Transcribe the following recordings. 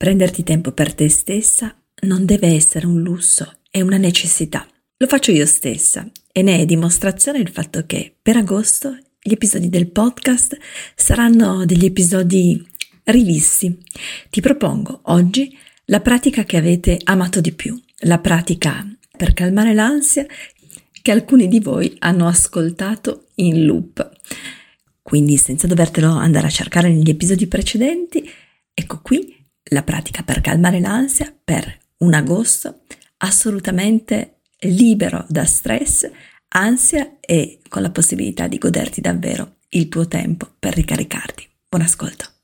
Prenderti tempo per te stessa non deve essere un lusso, è una necessità. Lo faccio io stessa e ne è dimostrazione il fatto che per agosto gli episodi del podcast saranno degli episodi rivisti. Ti propongo oggi la pratica che avete amato di più, la pratica per calmare l'ansia che alcuni di voi hanno ascoltato in loop. Quindi senza dovertelo andare a cercare negli episodi precedenti, ecco qui la pratica per calmare l'ansia per un agosto assolutamente libero da stress, ansia e con la possibilità di goderti davvero il tuo tempo per ricaricarti. Buon ascolto.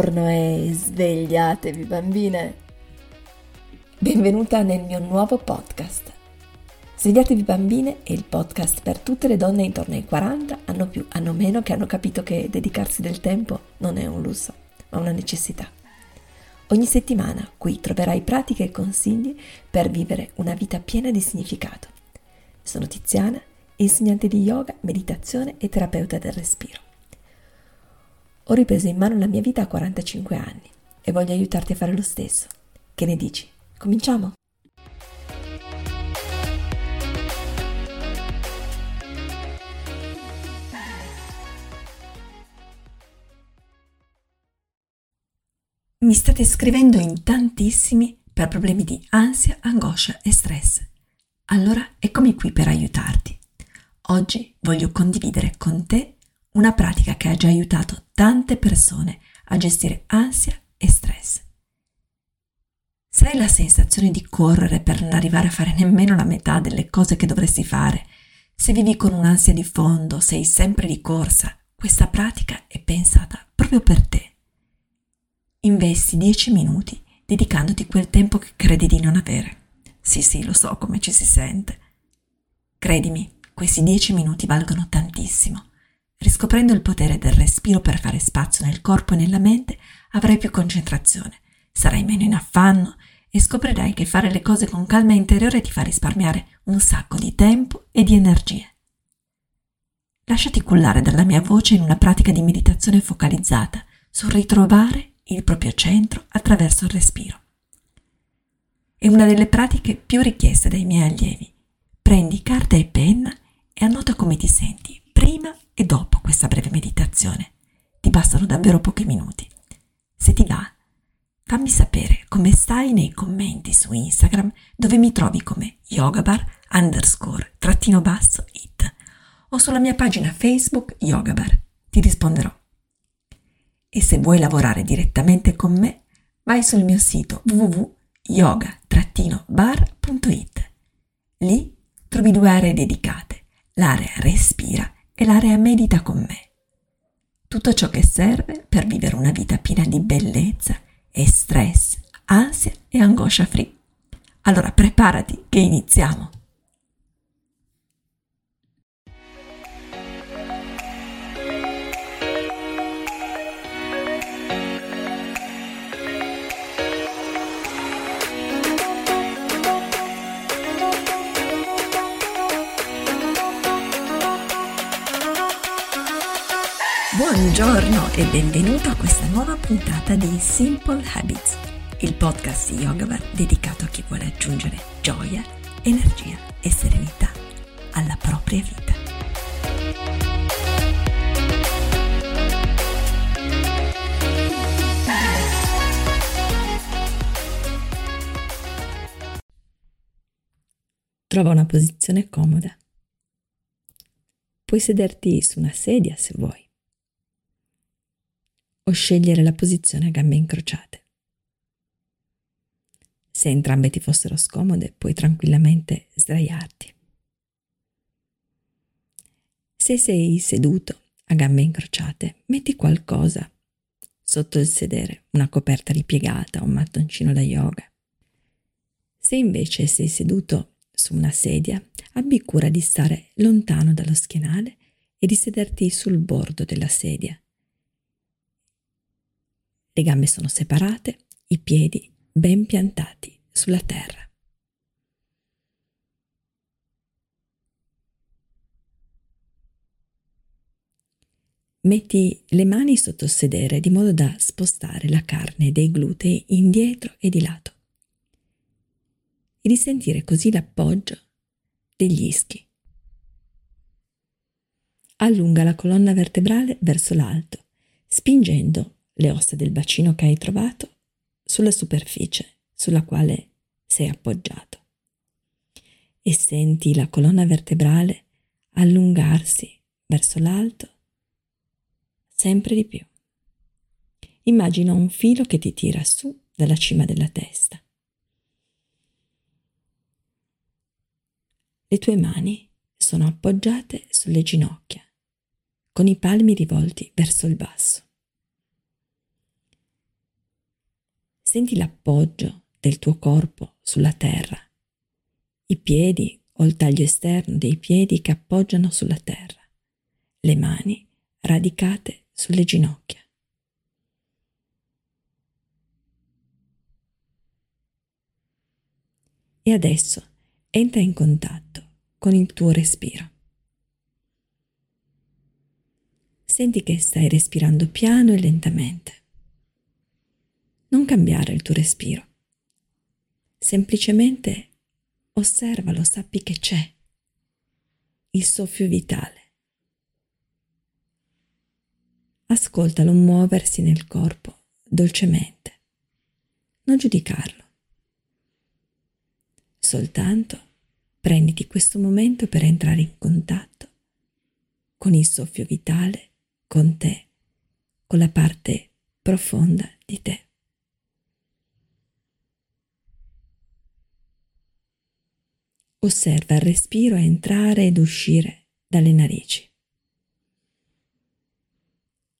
Buongiorno e svegliatevi bambine. Benvenuta nel mio nuovo podcast. Svegliatevi bambine è il podcast per tutte le donne intorno ai 40, hanno più, hanno meno, che hanno capito che dedicarsi del tempo non è un lusso, ma una necessità. Ogni settimana qui troverai pratiche e consigli per vivere una vita piena di significato. Sono Tiziana, insegnante di yoga, meditazione e terapeuta del respiro. Ho ripreso in mano la mia vita a 45 anni e voglio aiutarti a fare lo stesso. Che ne dici? Cominciamo? Mi state scrivendo in tantissimi per problemi di ansia, angoscia e stress. Allora eccomi qui per aiutarti. Oggi voglio condividere con te una pratica che ha già aiutato tante persone a gestire ansia e stress. Se hai la sensazione di correre per non arrivare a fare nemmeno la metà delle cose che dovresti fare, se vivi con un'ansia di fondo, sei sempre di corsa, questa pratica è pensata proprio per te. Investi 10 minuti dedicandoti quel tempo che credi di non avere. Sì, sì, lo so come ci si sente. Credimi, questi 10 minuti valgono tantissimo. Riscoprendo il potere del respiro per fare spazio nel corpo e nella mente, avrai più concentrazione, sarai meno in affanno e scoprirai che fare le cose con calma interiore ti fa risparmiare un sacco di tempo e di energie. Lasciati cullare dalla mia voce in una pratica di meditazione focalizzata sul ritrovare il proprio centro attraverso il respiro. È una delle pratiche più richieste dai miei allievi. Prendi carta e penna e annota come ti senti prima e dopo questa breve meditazione. Ti bastano davvero pochi minuti. Se ti va, fammi sapere come stai nei commenti su Instagram dove mi trovi come yogabar underscore trattino basso it o sulla mia pagina Facebook yogabar. Ti risponderò. E se vuoi lavorare direttamente con me, vai sul mio sito www.yoga-bar.it. Lì trovi due aree dedicate, l'area respira e l'area medita con me. Tutto ciò che serve per vivere una vita piena di bellezza e stress, ansia e angoscia free. Allora preparati che iniziamo. Buongiorno e benvenuto a questa nuova puntata di Simple Habits, il podcast di Yoga Bar dedicato a chi vuole aggiungere gioia, energia e serenità alla propria vita. Trova una posizione comoda. Puoi sederti su una sedia se vuoi o scegliere la posizione a gambe incrociate. Se entrambe ti fossero scomode, puoi tranquillamente sdraiarti. Se sei seduto a gambe incrociate, metti qualcosa sotto il sedere, una coperta ripiegata, un mattoncino da yoga. Se invece sei seduto su una sedia, abbi cura di stare lontano dallo schienale e di sederti sul bordo della sedia Le gambe sono separate, i piedi ben piantati sulla terra. Metti le mani sotto il sedere di modo da spostare la carne dei glutei indietro e di lato e di sentire così l'appoggio degli ischi. Allunga la colonna vertebrale verso l'alto, spingendo le ossa del bacino che hai trovato sulla superficie sulla quale sei appoggiato. E senti la colonna vertebrale allungarsi verso l'alto sempre di più. Immagina un filo che ti tira su dalla cima della testa. Le tue mani sono appoggiate sulle ginocchia, con i palmi rivolti verso il basso. Senti l'appoggio del tuo corpo sulla terra, i piedi o il taglio esterno dei piedi che appoggiano sulla terra, le mani radicate sulle ginocchia. E adesso entra in contatto con il tuo respiro. Senti che stai respirando piano e lentamente. Non cambiare il tuo respiro. Semplicemente osservalo, sappi che c'è il soffio vitale ascoltalo muoversi nel corpo dolcemente. Non giudicarlo. Soltanto prenditi questo momento per entrare in contatto con il soffio vitale, con te, con la parte profonda di te. Osserva il respiro entrare ed uscire dalle narici.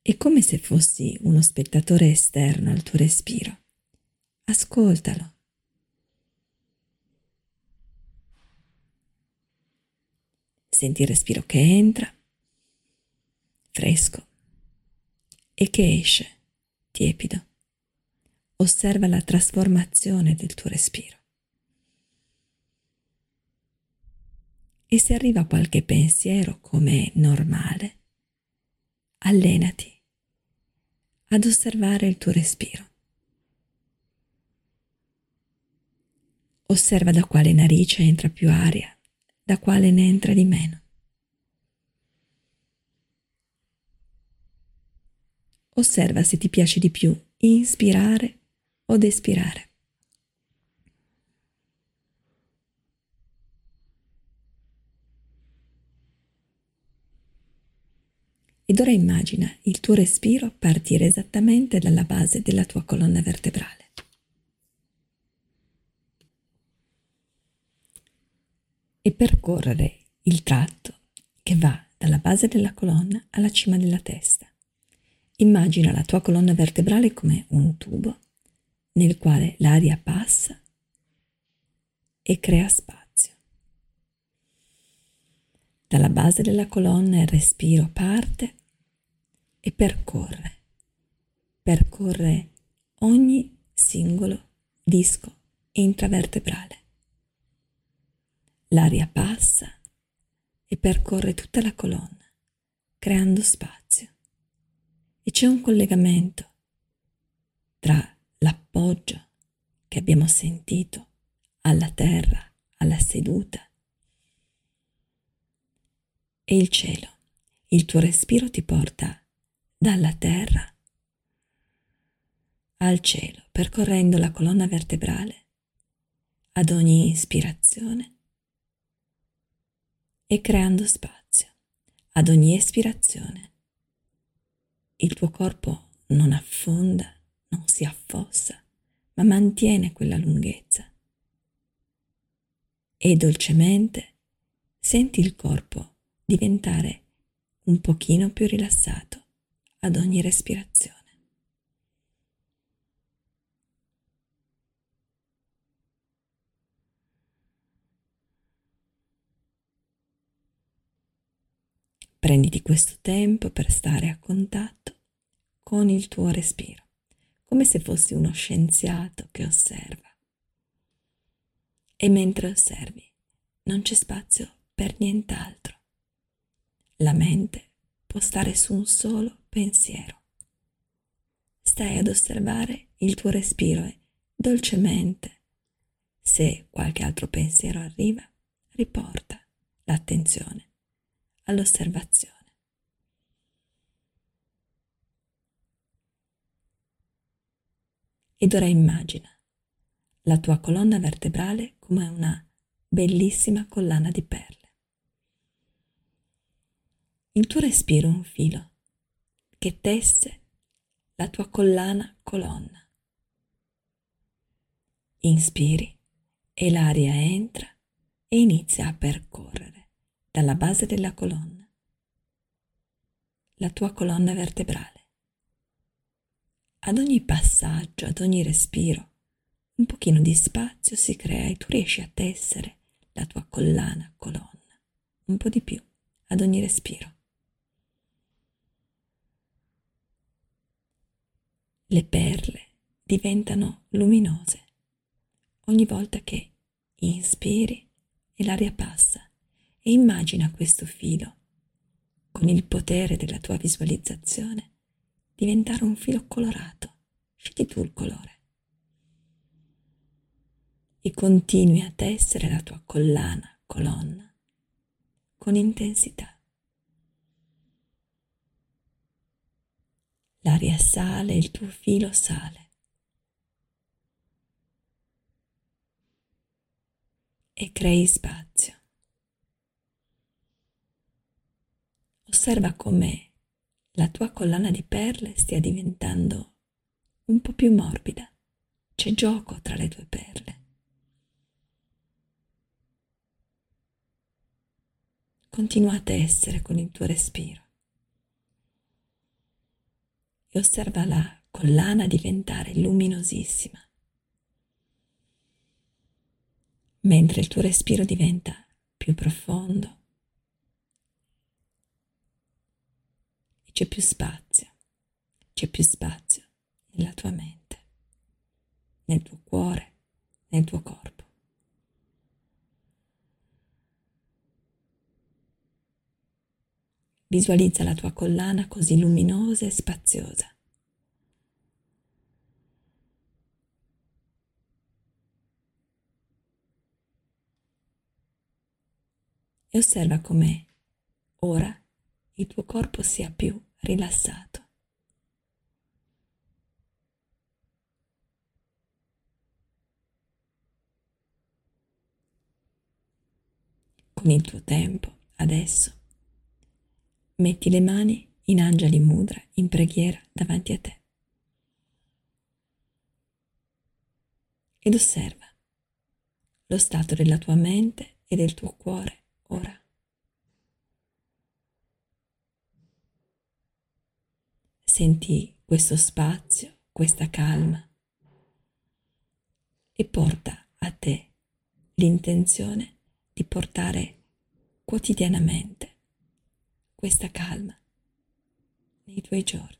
È come se fossi uno spettatore esterno al tuo respiro. Ascoltalo. Senti il respiro che entra, fresco, e che esce, tiepido. Osserva la trasformazione del tuo respiro. E se arriva qualche pensiero come normale, allenati ad osservare il tuo respiro. Osserva da quale narice entra più aria, da quale ne entra di meno. Osserva se ti piace di più inspirare od espirare. Ed ora immagina il tuo respiro partire esattamente dalla base della tua colonna vertebrale. E percorrere il tratto che va dalla base della colonna alla cima della testa. Immagina la tua colonna vertebrale come un tubo nel quale l'aria passa e crea spazio. Dalla base della colonna il respiro parte e percorre, percorre ogni singolo disco intravertebrale. L'aria passa e percorre tutta la colonna, creando spazio. E c'è un collegamento tra l'appoggio che abbiamo sentito alla terra, alla seduta, e il cielo. Il tuo respiro ti porta dalla terra al cielo, percorrendo la colonna vertebrale ad ogni ispirazione e creando spazio ad ogni espirazione. Il tuo corpo non affonda, non si affossa, ma mantiene quella lunghezza. E dolcemente senti il corpo diventare un pochino più rilassato ad ogni respirazione. Prenditi questo tempo per stare a contatto con il tuo respiro, come se fossi uno scienziato che osserva. E mentre osservi, non c'è spazio per nient'altro. La mente può stare su un solo pensiero. Stai ad osservare il tuo respiro e dolcemente, se qualche altro pensiero arriva, riporta l'attenzione all'osservazione. Ed ora immagina la tua colonna vertebrale come una bellissima collana di perle. Il tuo respiro è un filo che tesse la tua collana colonna. Inspiri e l'aria entra e inizia a percorrere dalla base della colonna la tua colonna vertebrale. Ad ogni passaggio, ad ogni respiro, un pochino di spazio si crea e tu riesci a tessere la tua collana, colonna, un po' di più ad ogni respiro. Le perle diventano luminose ogni volta che inspiri e l'aria passa e immagina questo filo con il potere della tua visualizzazione diventare un filo colorato. Scegli tu il colore e continui a tessere la tua collana, colonna con intensità. L'aria sale, il tuo filo sale. E crei spazio. Osserva come la tua collana di perle stia diventando un po' più morbida. C'è gioco tra le tue perle. Continua a tessere con il tuo respiro e osserva la collana diventare luminosissima, mentre il tuo respiro diventa più profondo e c'è più spazio, c'è più spazio nella tua mente, nel tuo cuore, nel tuo corpo. Visualizza la tua collana così luminosa e spaziosa. E osserva come ora il tuo corpo sia più rilassato. Con il tuo tempo, adesso, metti le mani in angeli mudra, in preghiera davanti a te. Ed osserva lo stato della tua mente e del tuo cuore ora. Senti questo spazio, questa calma e porta a te l'intenzione di portare quotidianamente questa calma nei tuoi giorni.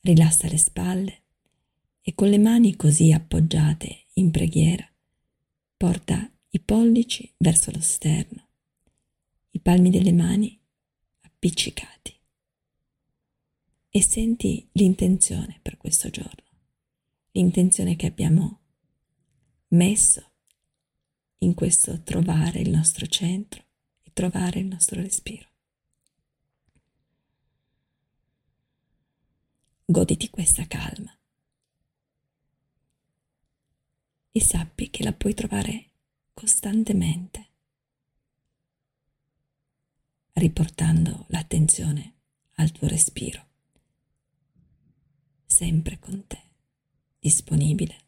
Rilassa le spalle e con le mani così appoggiate in preghiera porta i pollici verso lo sterno, i palmi delle mani appiccicati e senti l'intenzione per questo giorno, l'intenzione che abbiamo messo in questo trovare il nostro centro e trovare il nostro respiro. Goditi questa calma e sappi che la puoi trovare costantemente, riportando l'attenzione al tuo respiro, sempre con te, disponibile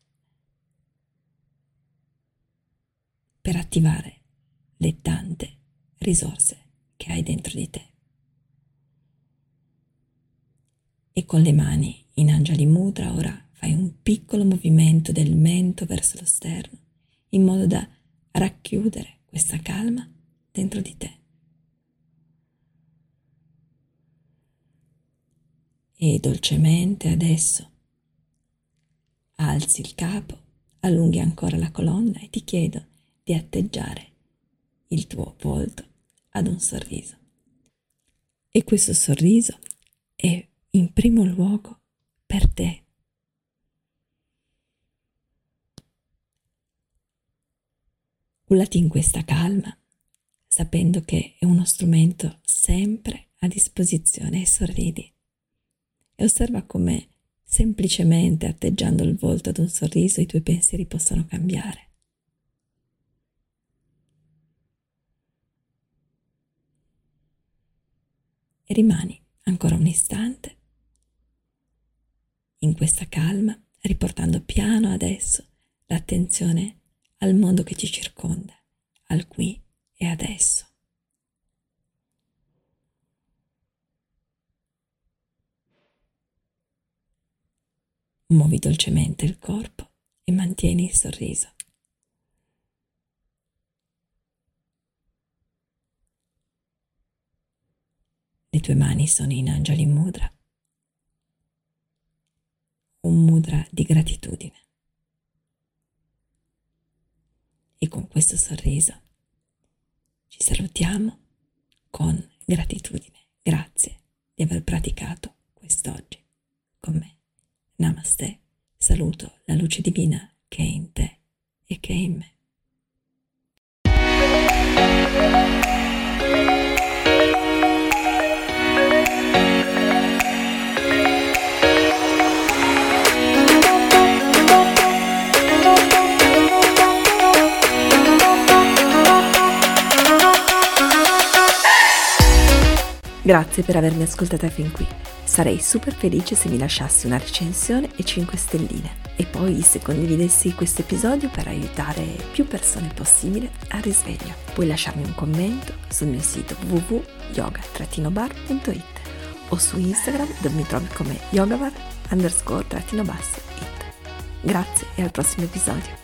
per attivare le tante risorse che hai dentro di te. E con le mani in angeli Mudra ora fai un piccolo movimento del mento verso lo sterno in modo da racchiudere questa calma dentro di te. E dolcemente adesso alzi il capo, allunghi ancora la colonna e ti chiedo di atteggiare il tuo volto ad un sorriso. E questo sorriso è in primo luogo per te. Cullati in questa calma, sapendo che è uno strumento sempre a disposizione e sorridi. E osserva come semplicemente atteggiando il volto ad un sorriso i tuoi pensieri possono cambiare. Rimani ancora un istante in questa calma, riportando piano adesso l'attenzione al mondo che ci circonda, al qui e adesso. Muovi dolcemente il corpo e mantieni il sorriso. Le tue mani sono in Anjali Mudra, un mudra di gratitudine. E con questo sorriso ci salutiamo con gratitudine. Grazie di aver praticato quest'oggi con me. Namaste. Saluto la luce divina che è in te e che è in me. Grazie per avermi ascoltata fin qui. Sarei super felice se mi lasciassi una recensione e 5 stelline e poi se condividessi questo episodio per aiutare più persone possibile al risveglio. Puoi lasciarmi un commento sul mio sito www.yoga-bar.it o su Instagram dove mi trovi come yogabar underscore-it. Grazie e al prossimo episodio.